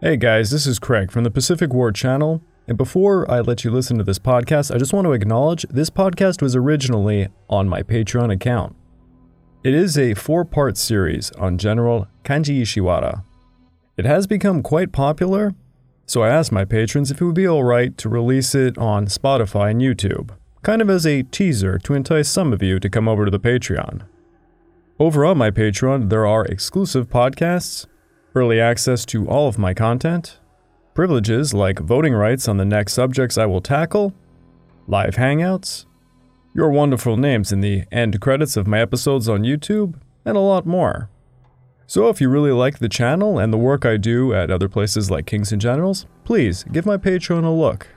Hey guys, this is Craig from the Pacific War Channel. And before I let you listen to this podcast, I just want to acknowledge this podcast was originally on my Patreon account. It is a four part series on General Kanji Ishiwara. It has become quite popular, so I asked my patrons if it would be alright to release it on Spotify and YouTube, kind of as a teaser to entice some of you to come over to the Patreon. Over on my Patreon, there are exclusive podcasts, early access to all of my content, privileges like voting rights on the next subjects I will tackle, live hangouts, your wonderful names in the end credits of my episodes on YouTube, and a lot more. So if you really like the channel and the work I do at other places like Kings and Generals, please give my Patreon a look.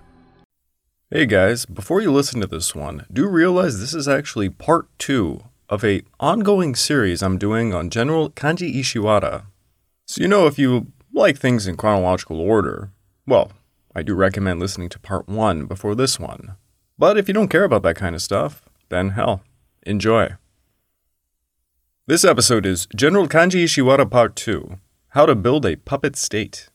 Hey guys, before you listen to this one, do realize this is actually part 2 of a ongoing series I'm doing on General Kanji Ishiwara. So you know if you like things in chronological order, well, I do recommend listening to part 1 before this one. But if you don't care about that kind of stuff, then hell, enjoy. This episode is General Kanji Ishiwara Part 2 How to Build a Puppet State.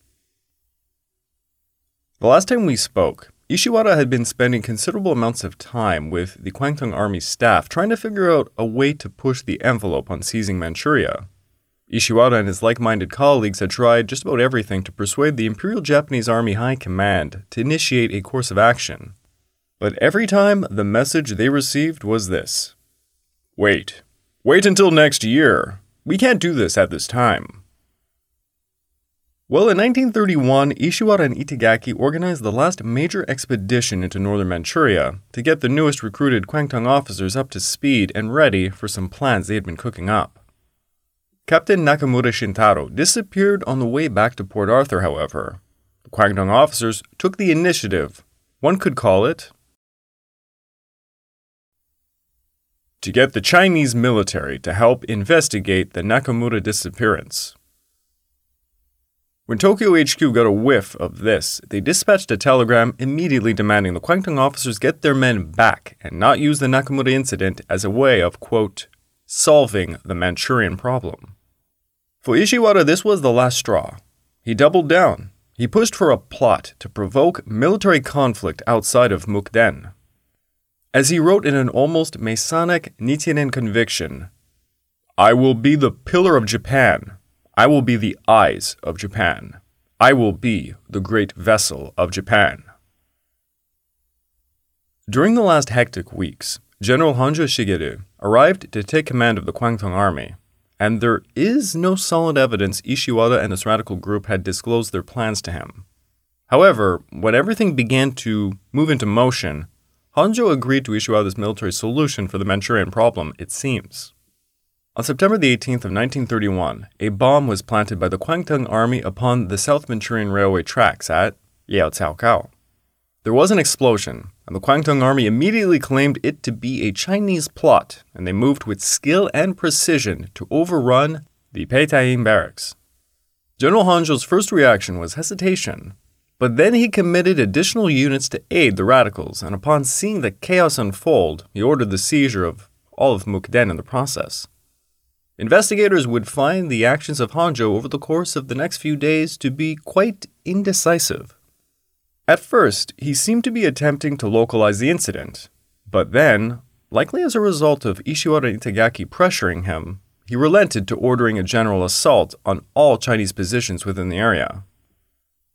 The last time we spoke, Ishiwara had been spending considerable amounts of time with the Kwantung Army staff trying to figure out a way to push the envelope on seizing Manchuria. Ishiwara and his like minded colleagues had tried just about everything to persuade the Imperial Japanese Army High Command to initiate a course of action. But every time the message they received was this Wait, wait until next year. We can't do this at this time. Well, in 1931, Ishiwara and Itagaki organized the last major expedition into northern Manchuria to get the newest recruited Kwantung officers up to speed and ready for some plans they had been cooking up. Captain Nakamura Shintaro disappeared on the way back to Port Arthur, however. The Kwantung officers took the initiative, one could call it, to get the Chinese military to help investigate the Nakamura disappearance. When Tokyo HQ got a whiff of this, they dispatched a telegram immediately demanding the Kwantung officers get their men back and not use the Nakamura incident as a way of, quote, solving the Manchurian problem. For Ishiwara, this was the last straw. He doubled down. He pushed for a plot to provoke military conflict outside of Mukden. As he wrote in an almost Masonic Nichiren conviction, I will be the pillar of Japan I will be the eyes of Japan. I will be the great vessel of Japan. During the last hectic weeks, General Honjo Shigeru arrived to take command of the Kwantung army, and there is no solid evidence Ishiwara and his radical group had disclosed their plans to him. However, when everything began to move into motion, Honjo agreed to Ishiwara's military solution for the Manchurian problem, it seems. On September the 18th of 1931, a bomb was planted by the Kwantung Army upon the South Manchurian Railway tracks at Liaocaocao. There was an explosion, and the Kwantung Army immediately claimed it to be a Chinese plot, and they moved with skill and precision to overrun the Peitaying barracks. General Honjo's first reaction was hesitation, but then he committed additional units to aid the radicals, and upon seeing the chaos unfold, he ordered the seizure of all of Mukden in the process. Investigators would find the actions of Honjo over the course of the next few days to be quite indecisive. At first, he seemed to be attempting to localize the incident, but then, likely as a result of Ishiwara Itagaki pressuring him, he relented to ordering a general assault on all Chinese positions within the area.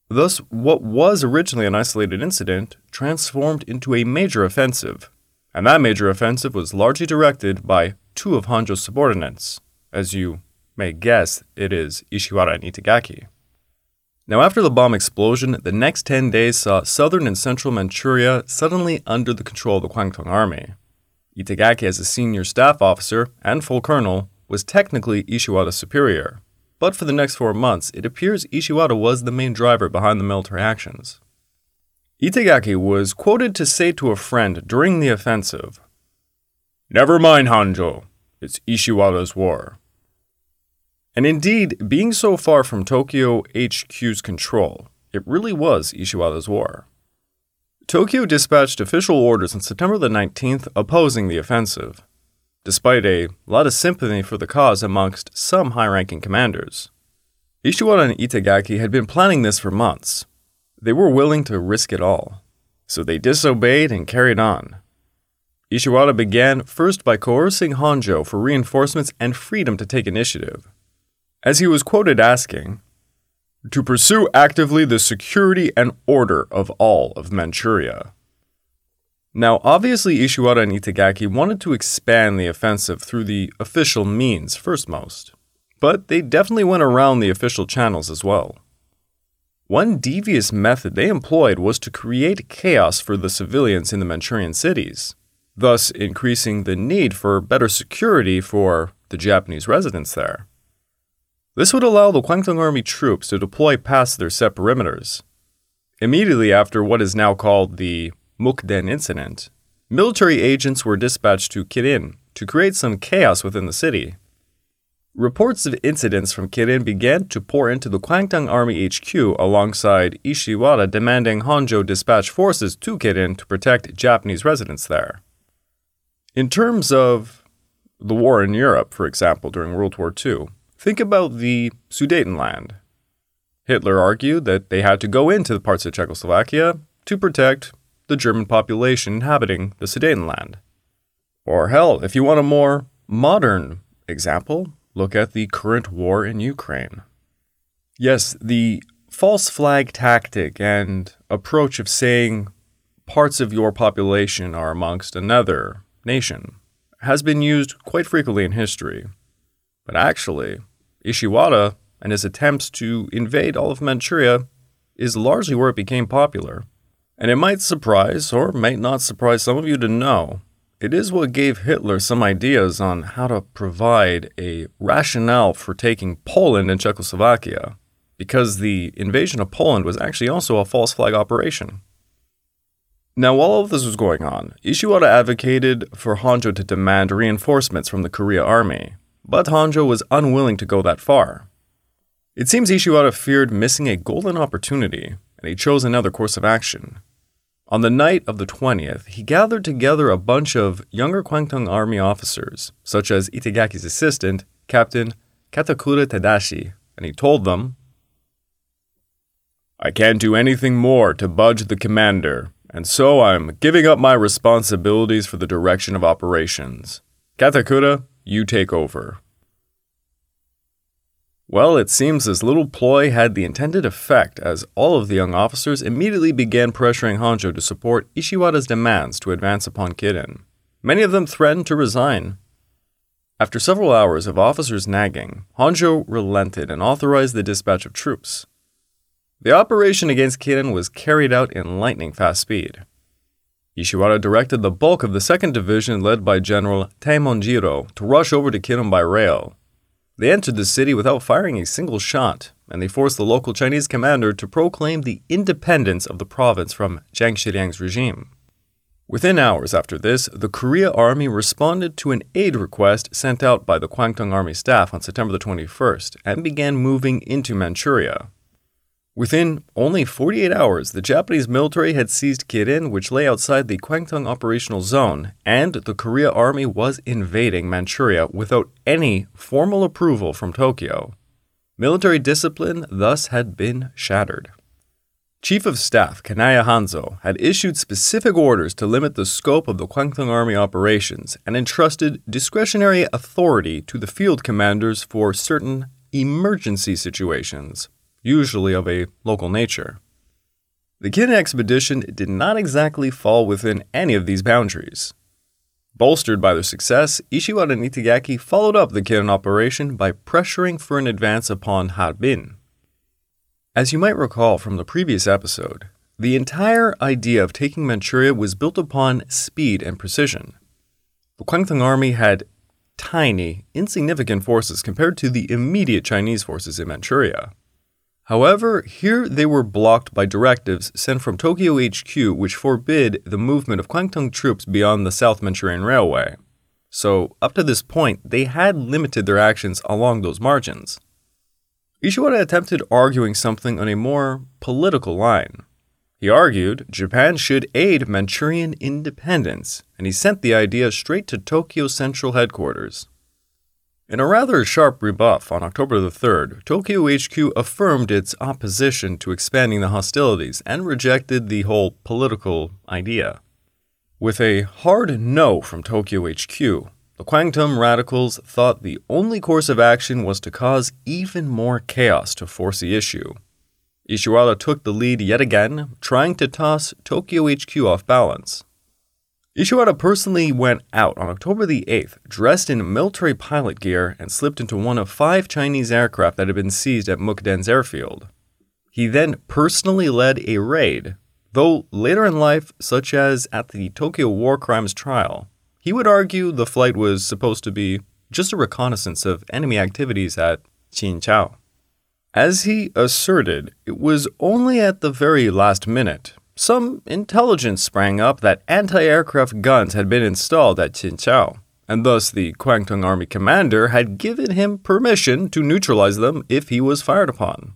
Thus, what was originally an isolated incident transformed into a major offensive, and that major offensive was largely directed by two of Honjo's subordinates, as you may guess, it is Ishiwara and Itagaki. Now, after the bomb explosion, the next 10 days saw southern and central Manchuria suddenly under the control of the Kwantung army. Itagaki, as a senior staff officer and full colonel, was technically Ishiwara's superior, but for the next four months, it appears Ishiwara was the main driver behind the military actions. Itagaki was quoted to say to a friend during the offensive, Never mind, Honjo, it's Ishiwara's war. And indeed, being so far from Tokyo HQ's control, it really was Ishiwara's war. Tokyo dispatched official orders on September the 19th opposing the offensive, despite a lot of sympathy for the cause amongst some high ranking commanders. Ishiwara and Itagaki had been planning this for months. They were willing to risk it all, so they disobeyed and carried on. Ishiwara began first by coercing Honjo for reinforcements and freedom to take initiative. As he was quoted asking, to pursue actively the security and order of all of Manchuria. Now, obviously, Ishiwara and Itagaki wanted to expand the offensive through the official means first most, but they definitely went around the official channels as well. One devious method they employed was to create chaos for the civilians in the Manchurian cities, thus increasing the need for better security for the Japanese residents there. This would allow the Kwantung Army troops to deploy past their set perimeters. Immediately after what is now called the Mukden incident, military agents were dispatched to Kirin to create some chaos within the city. Reports of incidents from Kirin began to pour into the Kwantung Army HQ alongside Ishiwara demanding Honjo dispatch forces to Kirin to protect Japanese residents there. In terms of the war in Europe, for example, during World War II, Think about the Sudetenland. Hitler argued that they had to go into the parts of Czechoslovakia to protect the German population inhabiting the Sudetenland. Or hell, if you want a more modern example, look at the current war in Ukraine. Yes, the false flag tactic and approach of saying parts of your population are amongst another nation has been used quite frequently in history. But actually, Ishiwara and his attempts to invade all of Manchuria is largely where it became popular. And it might surprise, or might not surprise some of you to know, it is what gave Hitler some ideas on how to provide a rationale for taking Poland and Czechoslovakia, because the invasion of Poland was actually also a false flag operation. Now, while all of this was going on, Ishiwara advocated for Honjo to demand reinforcements from the Korea army, but Honjo was unwilling to go that far. It seems Ishiwara feared missing a golden opportunity, and he chose another course of action. On the night of the 20th, he gathered together a bunch of younger Kwantung army officers, such as Itagaki's assistant, Captain Katakura Tadashi, and he told them, I can't do anything more to budge the commander, and so I'm giving up my responsibilities for the direction of operations. Katakura, you take over. Well, it seems this little ploy had the intended effect, as all of the young officers immediately began pressuring Honjo to support Ishiwara's demands to advance upon Kirin. Many of them threatened to resign. After several hours of officers nagging, Honjo relented and authorized the dispatch of troops. The operation against Kirin was carried out in lightning fast speed. Ishiwara directed the bulk of the 2nd Division, led by General Tamon Jiro, to rush over to Kirin by rail. They entered the city without firing a single shot, and they forced the local Chinese commander to proclaim the independence of the province from Zhang Xueliang's regime. Within hours after this, the Korea Army responded to an aid request sent out by the Kwantung Army staff on September the 21st and began moving into Manchuria. Within only 48 hours, the Japanese military had seized Kirin, which lay outside the Kwantung operational zone, and the Korea Army was invading Manchuria without any formal approval from Tokyo. Military discipline thus had been shattered. Chief of Staff Kanaya Hanzo had issued specific orders to limit the scope of the Kwantung Army operations and entrusted discretionary authority to the field commanders for certain emergency situations usually of a local nature. The Kirin expedition did not exactly fall within any of these boundaries. Bolstered by their success, Ishiwara and Itagaki followed up the Kirin operation by pressuring for an advance upon Harbin. As you might recall from the previous episode, the entire idea of taking Manchuria was built upon speed and precision. The Kwantung army had tiny, insignificant forces compared to the immediate Chinese forces in Manchuria. However, here they were blocked by directives sent from Tokyo HQ which forbid the movement of Kwantung troops beyond the South Manchurian Railway. So, up to this point, they had limited their actions along those margins. Ishiwara attempted arguing something on a more political line. He argued Japan should aid Manchurian independence, and he sent the idea straight to Tokyo Central Headquarters. In a rather sharp rebuff on October the 3rd, Tokyo HQ affirmed its opposition to expanding the hostilities and rejected the whole political idea. With a hard no from Tokyo HQ, the Kwantung radicals thought the only course of action was to cause even more chaos to force the issue. Ishiwara took the lead yet again, trying to toss Tokyo HQ off balance. Ishiwara personally went out on October the 8th, dressed in military pilot gear, and slipped into one of five Chinese aircraft that had been seized at Mukden's airfield. He then personally led a raid, though later in life, such as at the Tokyo War Crimes trial, he would argue the flight was supposed to be just a reconnaissance of enemy activities at Jinzhou. As he asserted, it was only at the very last minute some intelligence sprang up that anti aircraft guns had been installed at Jinzhou, and thus the Kwantung Army commander had given him permission to neutralize them if he was fired upon.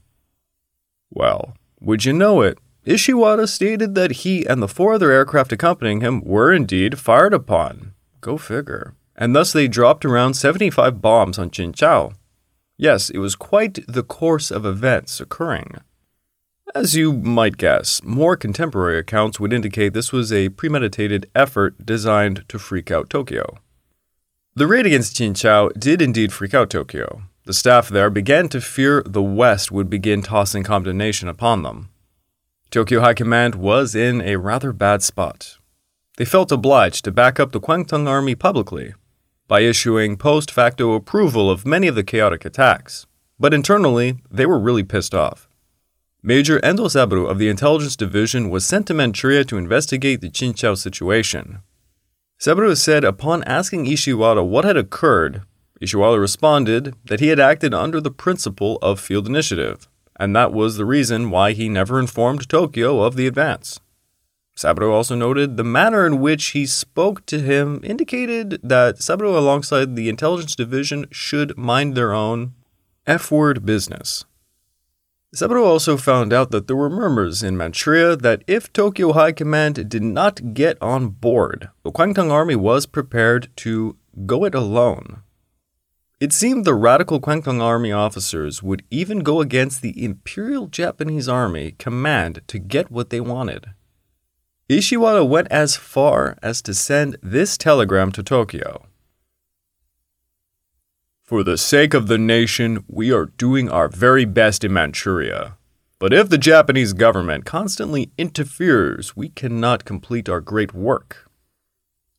Well, would you know it, Ishiwara stated that he and the four other aircraft accompanying him were indeed fired upon. Go figure. And thus they dropped around 75 bombs on Jinzhou. Yes, it was quite the course of events occurring. As you might guess, more contemporary accounts would indicate this was a premeditated effort designed to freak out Tokyo. The raid against Jinzhou did indeed freak out Tokyo. The staff there began to fear the West would begin tossing condemnation upon them. Tokyo High Command was in a rather bad spot. They felt obliged to back up the Kwantung Army publicly by issuing post facto approval of many of the chaotic attacks, but internally, they were really pissed off. Major Endo Saburo of the Intelligence Division was sent to Manchuria to investigate the Jinzhou situation. Saburo said upon asking Ishiwara what had occurred, Ishiwara responded that he had acted under the principle of field initiative, and that was the reason why he never informed Tokyo of the advance. Saburo also noted the manner in which he spoke to him indicated that Saburo, alongside the intelligence division, should mind their own F word business. Saburo also found out that there were murmurs in Manchuria that if Tokyo High Command did not get on board, the Kwantung Army was prepared to go it alone. It seemed the radical Kwantung Army officers would even go against the Imperial Japanese Army command to get what they wanted. Ishiwara went as far as to send this telegram to Tokyo. For the sake of the nation, we are doing our very best in Manchuria. But if the Japanese government constantly interferes, we cannot complete our great work.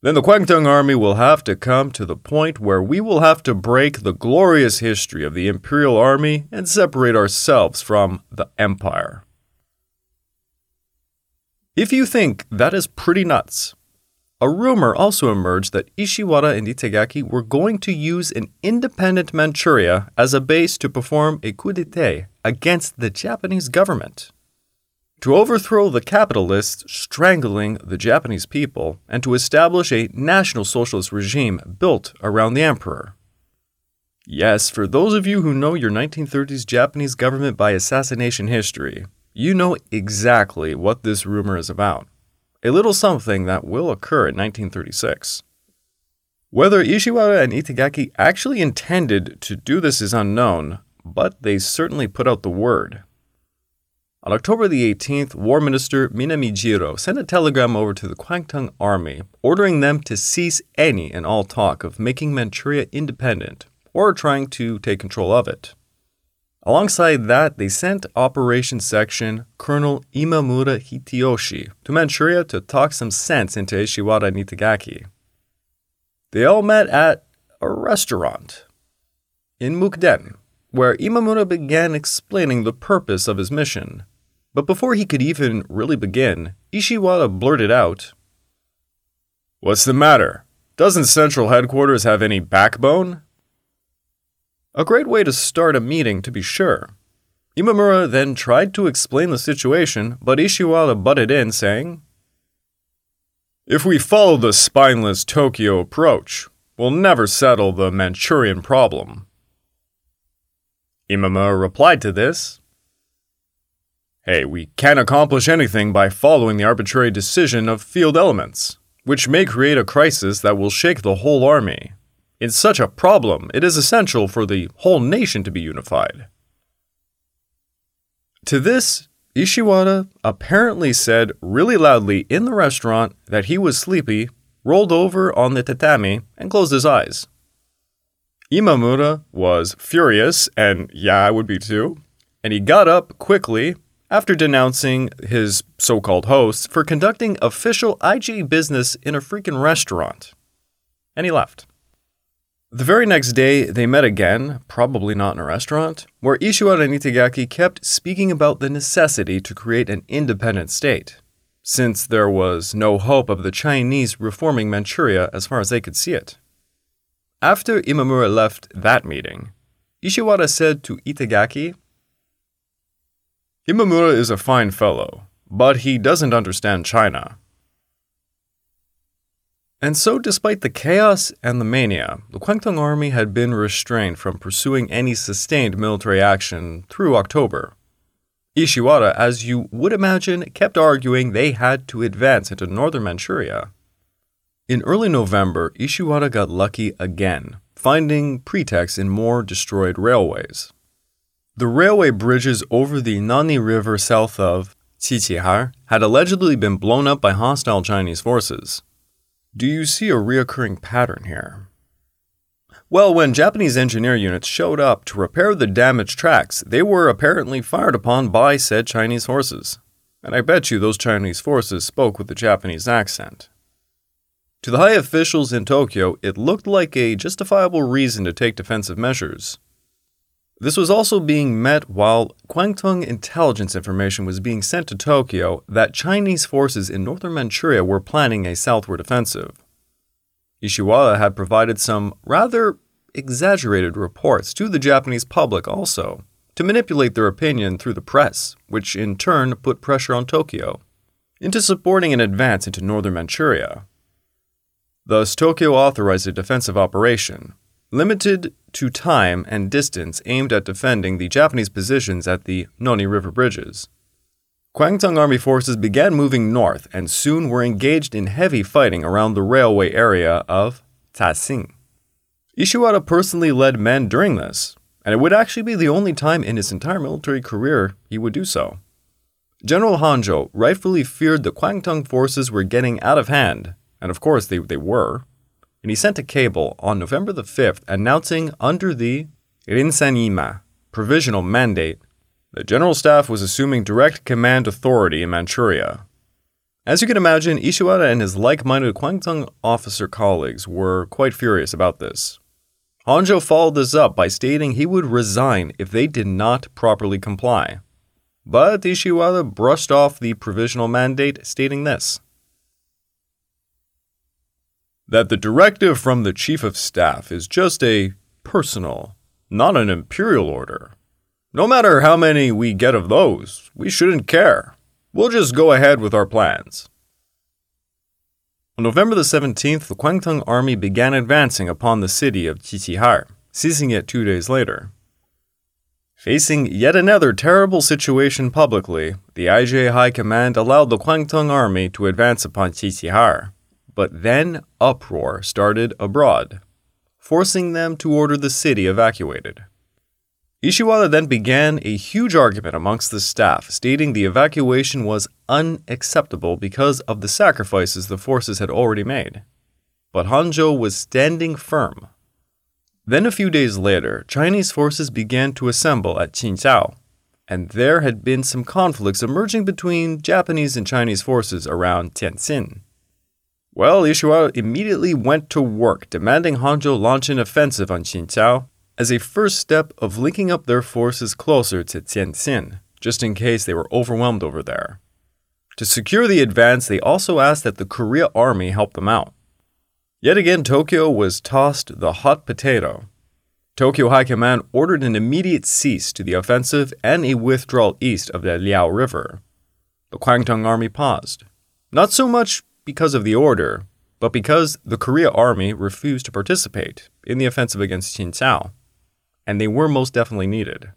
Then the Kwantung army will have to come to the point where we will have to break the glorious history of the Imperial Army and separate ourselves from the Empire. If you think that is pretty nuts, a rumor also emerged that Ishiwara and Itagaki were going to use an independent Manchuria as a base to perform a coup d'etat against the Japanese government. To overthrow the capitalists strangling the Japanese people and to establish a national socialist regime built around the emperor. Yes, for those of you who know your 1930s Japanese government by assassination history, you know exactly what this rumor is about a little something that will occur in 1936. Whether Ishiwara and Itagaki actually intended to do this is unknown, but they certainly put out the word. On October the 18th, War Minister Minami Jiro sent a telegram over to the Kwantung Army ordering them to cease any and all talk of making Manchuria independent or trying to take control of it. Alongside that, they sent Operations Section Colonel Imamura Hitoyoshi to Manchuria to talk some sense into Ishiwara and Itagaki. They all met at a restaurant in Mukden, where Imamura began explaining the purpose of his mission. But before he could even really begin, Ishiwara blurted out, What's the matter? Doesn't Central Headquarters have any backbone? A great way to start a meeting, to be sure. Imamura then tried to explain the situation, but Ishiwara butted in, saying, If we follow the spineless Tokyo approach, we'll never settle the Manchurian problem. Imamura replied to this, Hey, we can't accomplish anything by following the arbitrary decision of field elements, which may create a crisis that will shake the whole army. In such a problem, it is essential for the whole nation to be unified. To this, Ishiwara apparently said really loudly in the restaurant that he was sleepy, rolled over on the tatami, and closed his eyes. Imamura was furious, and yeah, I would be too, and he got up quickly after denouncing his so called hosts for conducting official IJ business in a freaking restaurant. And he left. The very next day, they met again, probably not in a restaurant, where Ishiwara and Itagaki kept speaking about the necessity to create an independent state, since there was no hope of the Chinese reforming Manchuria as far as they could see it. After Imamura left that meeting, Ishiwara said to Itagaki, Imamura is a fine fellow, but he doesn't understand China. And so, despite the chaos and the mania, the Kwantung army had been restrained from pursuing any sustained military action through October. Ishiwara, as you would imagine, kept arguing they had to advance into northern Manchuria. In early November, Ishiwara got lucky again, finding pretexts in more destroyed railways. The railway bridges over the Nani River south of Qiqihar had allegedly been blown up by hostile Chinese forces. Do you see a reoccurring pattern here? Well, when Japanese engineer units showed up to repair the damaged tracks, they were apparently fired upon by said Chinese horses. And I bet you those Chinese forces spoke with a Japanese accent. To the high officials in Tokyo, it looked like a justifiable reason to take defensive measures. This was also being met while Kwantung intelligence information was being sent to Tokyo that Chinese forces in northern Manchuria were planning a southward offensive. Ishiwara had provided some rather exaggerated reports to the Japanese public also, to manipulate their opinion through the press, which in turn put pressure on Tokyo into supporting an advance into northern Manchuria. Thus, Tokyo authorized a defensive operation, limited to time and distance aimed at defending the Japanese positions at the Nonni River bridges. Kwantung army forces began moving north and soon were engaged in heavy fighting around the railway area of Tassing. Ishiwara personally led men during this, and it would actually be the only time in his entire military career he would do so. General Honjo rightfully feared the Kwantung forces were getting out of hand and of course they, they were, and he sent a cable on November the 5th announcing under the Rinsanmei provisional mandate the General Staff was assuming direct command authority in Manchuria. As you can imagine, Ishiwara and his like minded Kwantung officer colleagues were quite furious about this. Honjo followed this up by stating he would resign if they did not properly comply. But Ishiwara brushed off the provisional mandate, stating this that the directive from the Chief of Staff is just a personal, not an imperial order. No matter how many we get of those, we shouldn't care. We'll just go ahead with our plans. On November the 17th, the Kwantung army began advancing upon the city of Qiqihar, seizing it two days later. Facing yet another terrible situation publicly, the IJ High Command allowed the Kwantung army to advance upon Qiqihar, but then uproar started abroad, forcing them to order the city evacuated. Ishiwara then began a huge argument amongst the staff, stating the evacuation was unacceptable because of the sacrifices the forces had already made. But Honjo was standing firm. Then, a few days later, Chinese forces began to assemble at Jinzhou, and there had been some conflicts emerging between Japanese and Chinese forces around Tientsin. Well, Ishiwara immediately went to work, demanding Honjo launch an offensive on Jinzhou as a first step of linking up their forces closer to Tientsin, just in case they were overwhelmed over there. To secure the advance, they also asked that the Korea Army help them out. Yet again, Tokyo was tossed the hot potato. Tokyo High Command ordered an immediate cease to the offensive and a withdrawal east of the Liao River. The Kwantung Army paused. Not so much because of the order, but because the Korea Army refused to participate in the offensive against Jinzhou, and they were most definitely needed.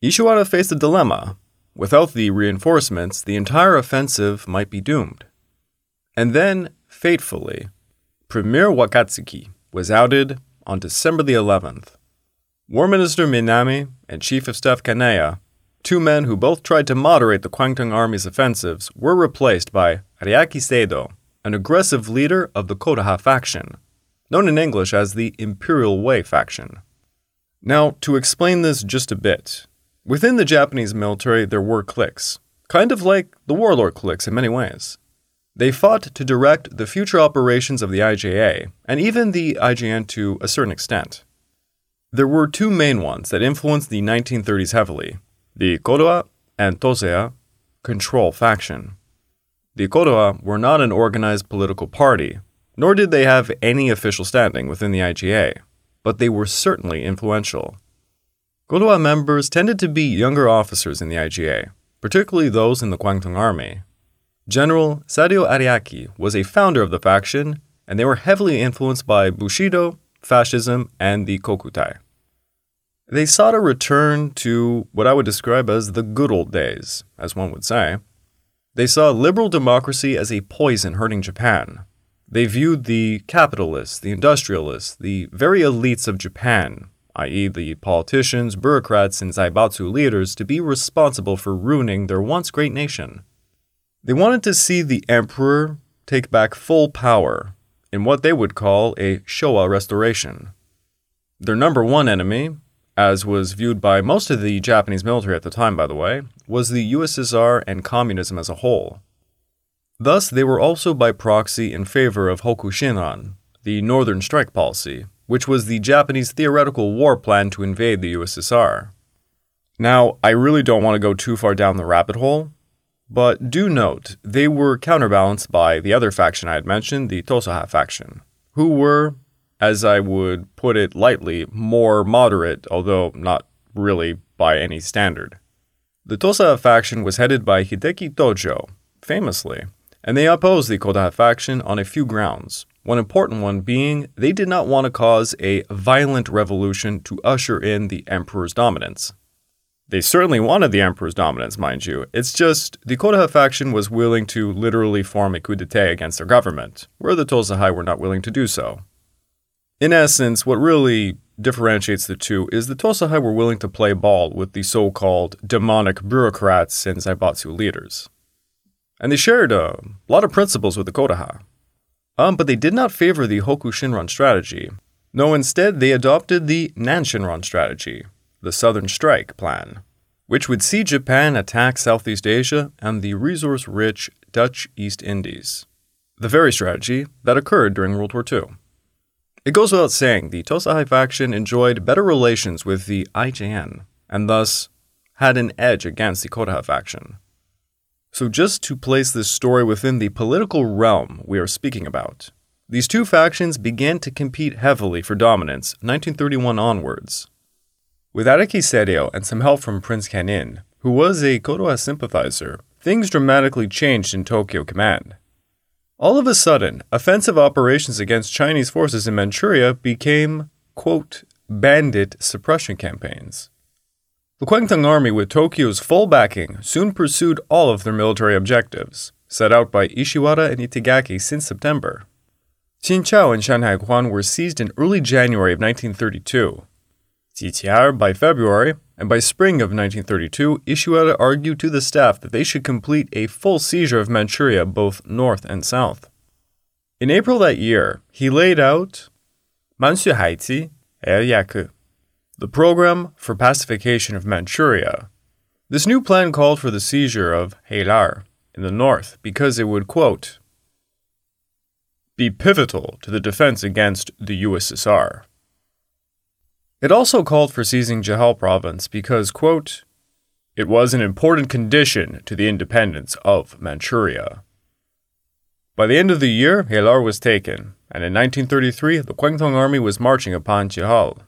Ishiwara faced a dilemma. Without the reinforcements, the entire offensive might be doomed. And then, fatefully, Premier Wakatsuki, was outed on December the 11th. War Minister Minami and Chief of Staff Kanaya, two men who both tried to moderate the Kwantung Army's offensives, were replaced by Araki Sadao, an aggressive leader of the Kodoha faction, known in English as the Imperial Way faction. Now, to explain this just a bit, within the Japanese military there were cliques, kind of like the warlord cliques in many ways. They fought to direct the future operations of the IJA, and even the IJN to a certain extent. There were two main ones that influenced the 1930s heavily the Kodoha and Tosei control faction. The Kodoha were not an organized political party, nor did they have any official standing within the IJA, but they were certainly influential. Kodoha members tended to be younger officers in the IJA, particularly those in the Kwantung Army. General Sadao Araki was a founder of the faction, and they were heavily influenced by Bushido, fascism, and the Kokutai. They sought a return to what I would describe as the good old days, as one would say. They saw liberal democracy as a poison hurting Japan. They viewed the capitalists, the industrialists, the very elites of Japan, i.e., the politicians, bureaucrats, and Zaibatsu leaders, to be responsible for ruining their once great nation. They wanted to see the emperor take back full power in what they would call a Showa restoration. Their number one enemy, as was viewed by most of the Japanese military at the time, by the way, was the USSR and communism as a whole. Thus, they were also by proxy in favor of Hokushinron, the Northern Strike Policy, which was the Japanese theoretical war plan to invade the USSR. Now, I really don't want to go too far down the rabbit hole, but do note they were counterbalanced by the other faction I had mentioned, the Toseiha faction, who were as I would put it lightly, more moderate, although not really by any standard. The Tosei faction was headed by Hideki Tojo, famously, and they opposed the Koda faction on a few grounds. One important one being they did not want to cause a violent revolution to usher in the emperor's dominance. They certainly wanted the emperor's dominance, mind you. It's just the Kodoha faction was willing to literally form a coup d'etat against their government, where the Toseiha were not willing to do so. In essence, what really differentiates the two is the Toseiha were willing to play ball with the so called demonic bureaucrats and Zaibatsu leaders. And they shared a lot of principles with the Kodoha. Um, but they did not favor the Hoku Shinron strategy. No, instead, they adopted the Nanshinron strategy, the Southern Strike plan, which would see Japan attack Southeast Asia and the resource rich Dutch East Indies. The very strategy that occurred during World War II. It goes without saying, the Toseiha faction enjoyed better relations with the IJN, and thus had an edge against the Kodoha faction. So, just to place this story within the political realm we are speaking about, these two factions began to compete heavily for dominance 1931 onwards. With Araki Sadao and some help from Prince Kanin, who was a Kodoha sympathizer, things dramatically changed in Tokyo Command. All of a sudden, offensive operations against Chinese forces in Manchuria became, quote, bandit suppression campaigns. The Kwantung Army, with Tokyo's full backing, soon pursued all of their military objectives, set out by Ishiwara and Itagaki since September. Jinzhou and Shanhaiguan were seized in early January of 1932. Qiqihar by February, and by spring of 1932, Ishiwara argued to the staff that they should complete a full seizure of Manchuria both north and south. In April that year, he laid out Manchu Haiti Yaku, the program for pacification of Manchuria. This new plan called for the seizure of Hailar in the north because it would, quote, be pivotal to the defense against the USSR. It also called for seizing Jehol province because, quote, it was an important condition to the independence of Manchuria. By the end of the year, Hailar was taken, and in 1933, the Kwantung army was marching upon Jehol.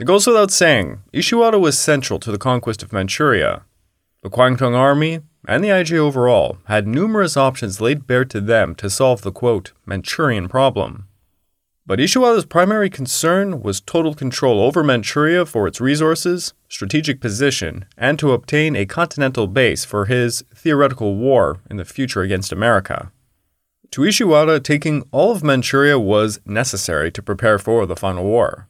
It goes without saying, Ishiwara was central to the conquest of Manchuria. The Kwantung army, and the IJ overall, had numerous options laid bare to them to solve the quote, Manchurian problem. But Ishiwara's primary concern was total control over Manchuria for its resources, strategic position, and to obtain a continental base for his theoretical war in the future against America. To Ishiwara, taking all of Manchuria was necessary to prepare for the final war.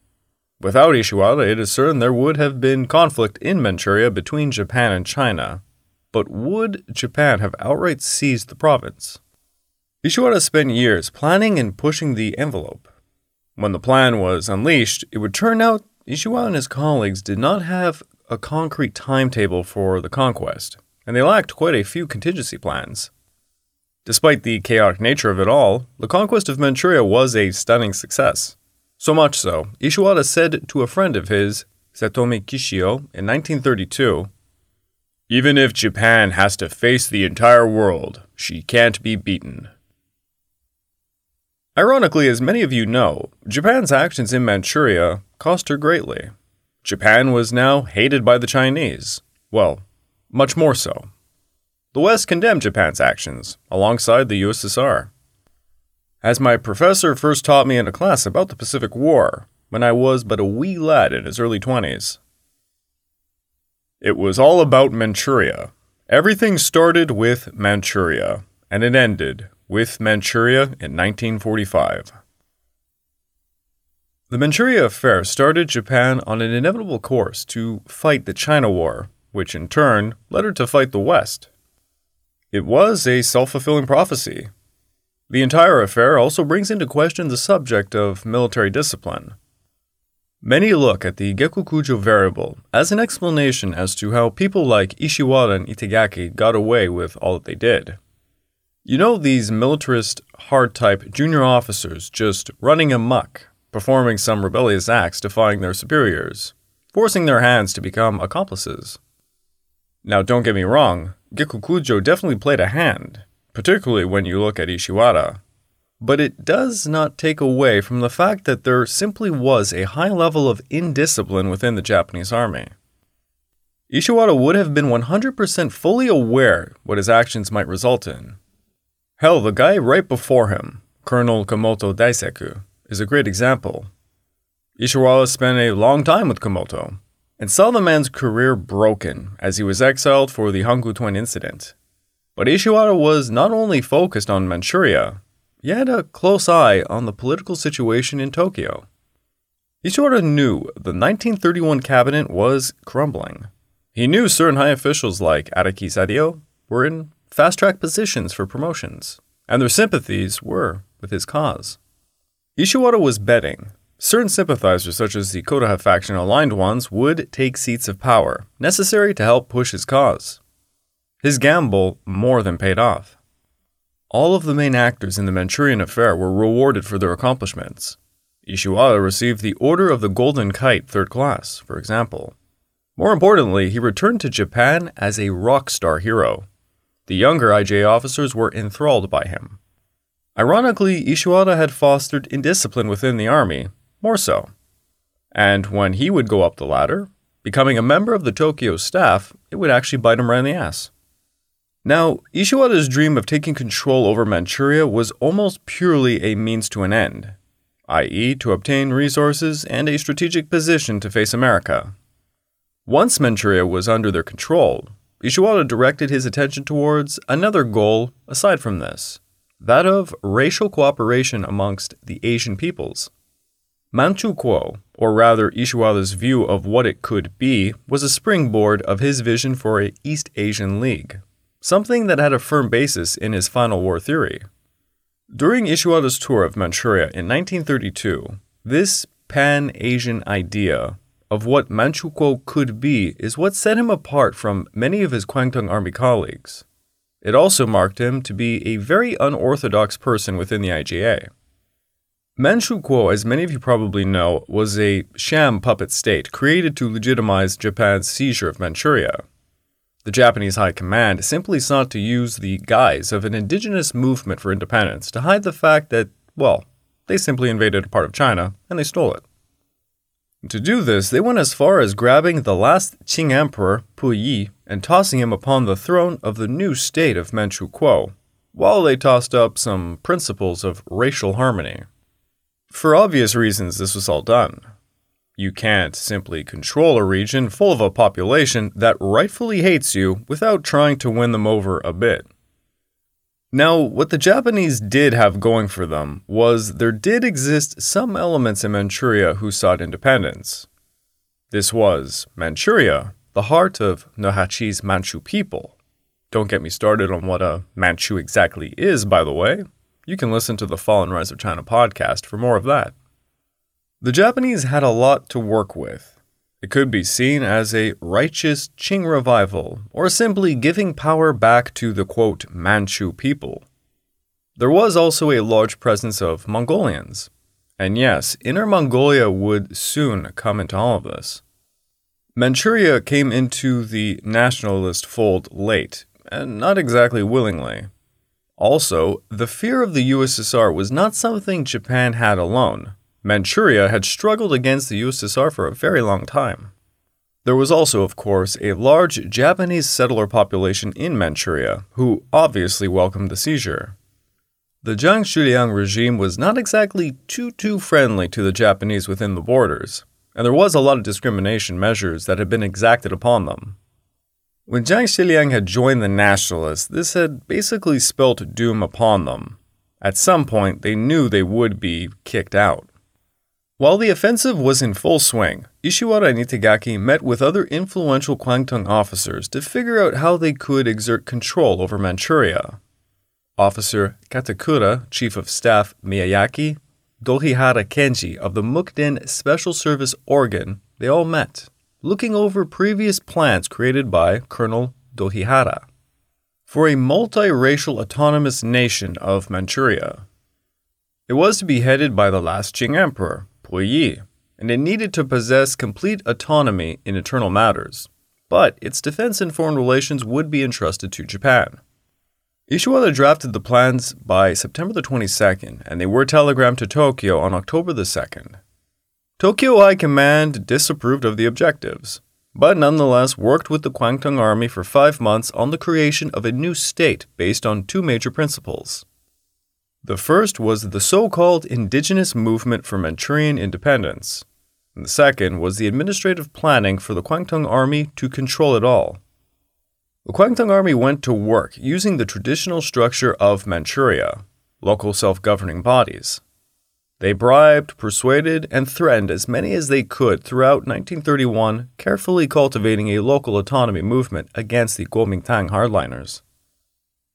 Without Ishiwara, it is certain there would have been conflict in Manchuria between Japan and China. But would Japan have outright seized the province? Ishiwara spent years planning and pushing the envelope. When the plan was unleashed, it would turn out Ishiwara and his colleagues did not have a concrete timetable for the conquest, and they lacked quite a few contingency plans. Despite the chaotic nature of it all, the conquest of Manchuria was a stunning success. So much so, Ishiwara said to a friend of his, Satomi Kishio, in 1932 Even if Japan has to face the entire world, she can't be beaten. Ironically, as many of you know, Japan's actions in Manchuria cost her greatly. Japan was now hated by the Chinese. Well, much more so. The West condemned Japan's actions, alongside the USSR. As my professor first taught me in a class about the Pacific War, when I was but a wee lad in his early 20s. It was all about Manchuria. Everything started with Manchuria, and it ended with Manchuria in 1945. The Manchuria Affair started Japan on an inevitable course to fight the China War, which in turn led her to fight the West. It was a self fulfilling prophecy. The entire affair also brings into question the subject of military discipline. Many look at the Gekokujo variable as an explanation as to how people like Ishiwara and Itagaki got away with all that they did. You know, these militarist, hard type junior officers just running amuck, performing some rebellious acts defying their superiors, forcing their hands to become accomplices. Now, don't get me wrong, Gekokujo definitely played a hand, particularly when you look at Ishiwara. But it does not take away from the fact that there simply was a high level of indiscipline within the Japanese army. Ishiwara would have been 100% fully aware what his actions might result in. Hell, the guy right before him, Colonel Komoto Daisaku, is a great example. Ishiwara spent a long time with Komoto, and saw the man's career broken as he was exiled for the Huanggutun incident. But Ishiwara was not only focused on Manchuria, he had a close eye on the political situation in Tokyo. Ishiwara knew the 1931 cabinet was crumbling. He knew certain high officials like Araki Sadao were in fast track positions for promotions, and their sympathies were with his cause. Ishiwara was betting Certain sympathizers, such as the Kodoha faction aligned ones, would take seats of power, necessary to help push his cause. His gamble more than paid off. All of the main actors in the Manchurian affair were rewarded for their accomplishments. Ishiwara received the Order of the Golden Kite Third Class, for example. More importantly, he returned to Japan as a rock star hero. The younger IJ officers were enthralled by him. Ironically, Ishiwara had fostered indiscipline within the army, more so. And when he would go up the ladder, becoming a member of the Tokyo staff, it would actually bite him right in the ass. Now, Ishiwara's dream of taking control over Manchuria was almost purely a means to an end, i.e., to obtain resources and a strategic position to face America. Once Manchuria was under their control, Ishiwara directed his attention towards another goal aside from this that of racial cooperation amongst the Asian peoples. Manchukuo, or rather Ishiwara's view of what it could be, was a springboard of his vision for a East Asian League, something that had a firm basis in his final war theory. During Ishiwara's tour of Manchuria in 1932, this pan Asian idea of what Manchukuo could be is what set him apart from many of his Kwantung Army colleagues. It also marked him to be a very unorthodox person within the IJA. Manchukuo, as many of you probably know, was a sham puppet state created to legitimize Japan's seizure of Manchuria. The Japanese High Command simply sought to use the guise of an indigenous movement for independence to hide the fact that, well, they simply invaded a part of China and they stole it. To do this, they went as far as grabbing the last Qing emperor, Puyi, and tossing him upon the throne of the new state of Manchukuo, while they tossed up some principles of racial harmony. For obvious reasons, this was all done. You can't simply control a region full of a population that rightfully hates you without trying to win them over a bit. Now, what the Japanese did have going for them was there did exist some elements in Manchuria who sought independence. This was Manchuria, the heart of Nurhaci's Manchu people. Don't get me started on what a Manchu exactly is, by the way. You can listen to the Fall and Rise of China podcast for more of that. The Japanese had a lot to work with. It could be seen as a righteous Qing revival, or simply giving power back to the quote, Manchu people. There was also a large presence of Mongolians. And yes, Inner Mongolia would soon come into all of this. Manchuria came into the nationalist fold late, and not exactly willingly. Also, the fear of the USSR was not something Japan had alone. Manchuria had struggled against the USSR for a very long time. There was also, of course, a large Japanese settler population in Manchuria, who obviously welcomed the seizure. The Zhang Xueliang regime was not exactly too too friendly to the Japanese within the borders, and there was a lot of discrimination measures that had been exacted upon them. When Zhang Xueliang had joined the Nationalists, this had basically spelt doom upon them. At some point, they knew they would be kicked out. While the offensive was in full swing, Ishiwara and Itagaki met with other influential Kwantung officers to figure out how they could exert control over Manchuria. Officer Katakura, Chief of Staff Miyake, Doihara Kenji of the Mukden Special Service Organ, they all met, looking over previous plans created by Colonel Doihara for a multiracial autonomous nation of Manchuria. It was to be headed by the last Qing emperor, Puyi, and it needed to possess complete autonomy in internal matters, but its defense and foreign relations would be entrusted to Japan. Ishiwara drafted the plans by September the 22nd, and they were telegrammed to Tokyo on October the 2nd. Tokyo High Command disapproved of the objectives, but nonetheless worked with the Kwantung Army for five months on the creation of a new state based on two major principles. The first was the so called Indigenous Movement for Manchurian Independence, and the second was the administrative planning for the Kwantung Army to control it all. The Kwantung Army went to work using the traditional structure of Manchuria, local self governing bodies. They bribed, persuaded, and threatened as many as they could throughout 1931, carefully cultivating a local autonomy movement against the Kuomintang hardliners.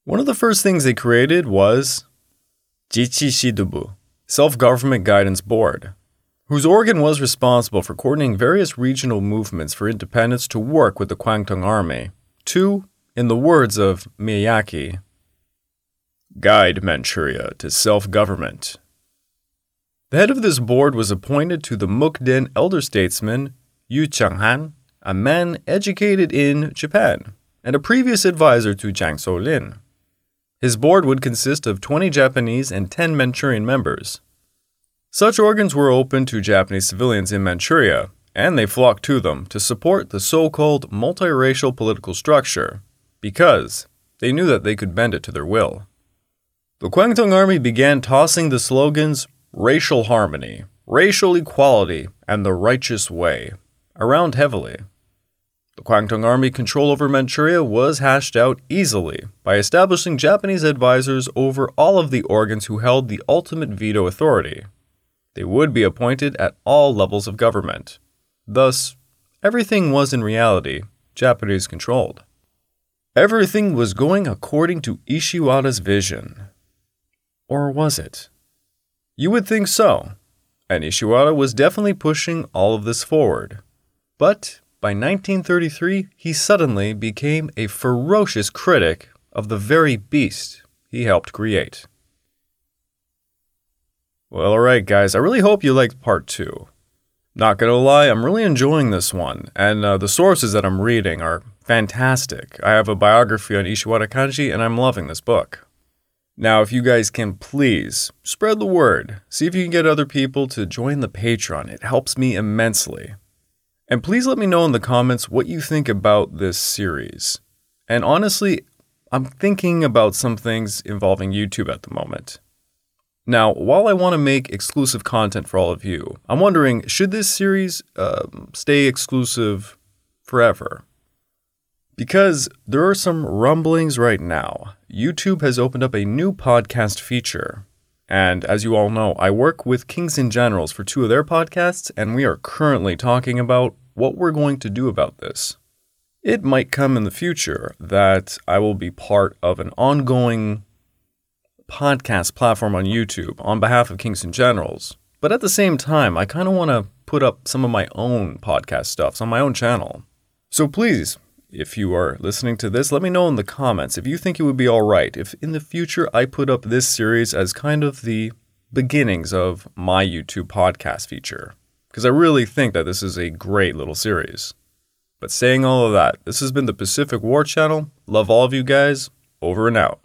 One of the first things they created was Jichi Shidobu, Self Government Guidance Board, whose organ was responsible for coordinating various regional movements for independence to work with the Kwantung Army to, in the words of Miyake, guide Manchuria to self government. The head of this board was appointed to the Mukden elder statesman Yu Chonghan, a man educated in Japan and a previous advisor to Zhang Zuolin. His board would consist of 20 Japanese and 10 Manchurian members. Such organs were open to Japanese civilians in Manchuria, and they flocked to them to support the so called multiracial political structure because they knew that they could bend it to their will. The Kwantung Army began tossing the slogans racial harmony, racial equality, and the righteous way around heavily. The Kwantung Army control over Manchuria was hashed out easily by establishing Japanese advisors over all of the organs who held the ultimate veto authority. They would be appointed at all levels of government, Thus, everything was in reality Japanese controlled. Everything was going according to Ishiwara's vision. Or was it? You would think so, and Ishiwara was definitely pushing all of this forward. But by 1933, he suddenly became a ferocious critic of the very beast he helped create. Well, alright, guys, I really hope you liked part two. Not gonna lie, I'm really enjoying this one, and uh, the sources that I'm reading are fantastic. I have a biography on Ishiwara Kanji, and I'm loving this book. Now, if you guys can please spread the word, see if you can get other people to join the Patreon. It helps me immensely. And please let me know in the comments what you think about this series. And honestly, I'm thinking about some things involving YouTube at the moment. Now, while I want to make exclusive content for all of you, I'm wondering should this series uh, stay exclusive forever? Because there are some rumblings right now. YouTube has opened up a new podcast feature. And as you all know, I work with Kings and Generals for two of their podcasts, and we are currently talking about what we're going to do about this. It might come in the future that I will be part of an ongoing podcast platform on YouTube on behalf of Kings and Generals. But at the same time, I kind of want to put up some of my own podcast stuff on my own channel. So please, if you are listening to this, let me know in the comments if you think it would be all right if in the future I put up this series as kind of the beginnings of my YouTube podcast feature. Because I really think that this is a great little series. But saying all of that, this has been the Pacific War Channel. Love all of you guys. Over and out.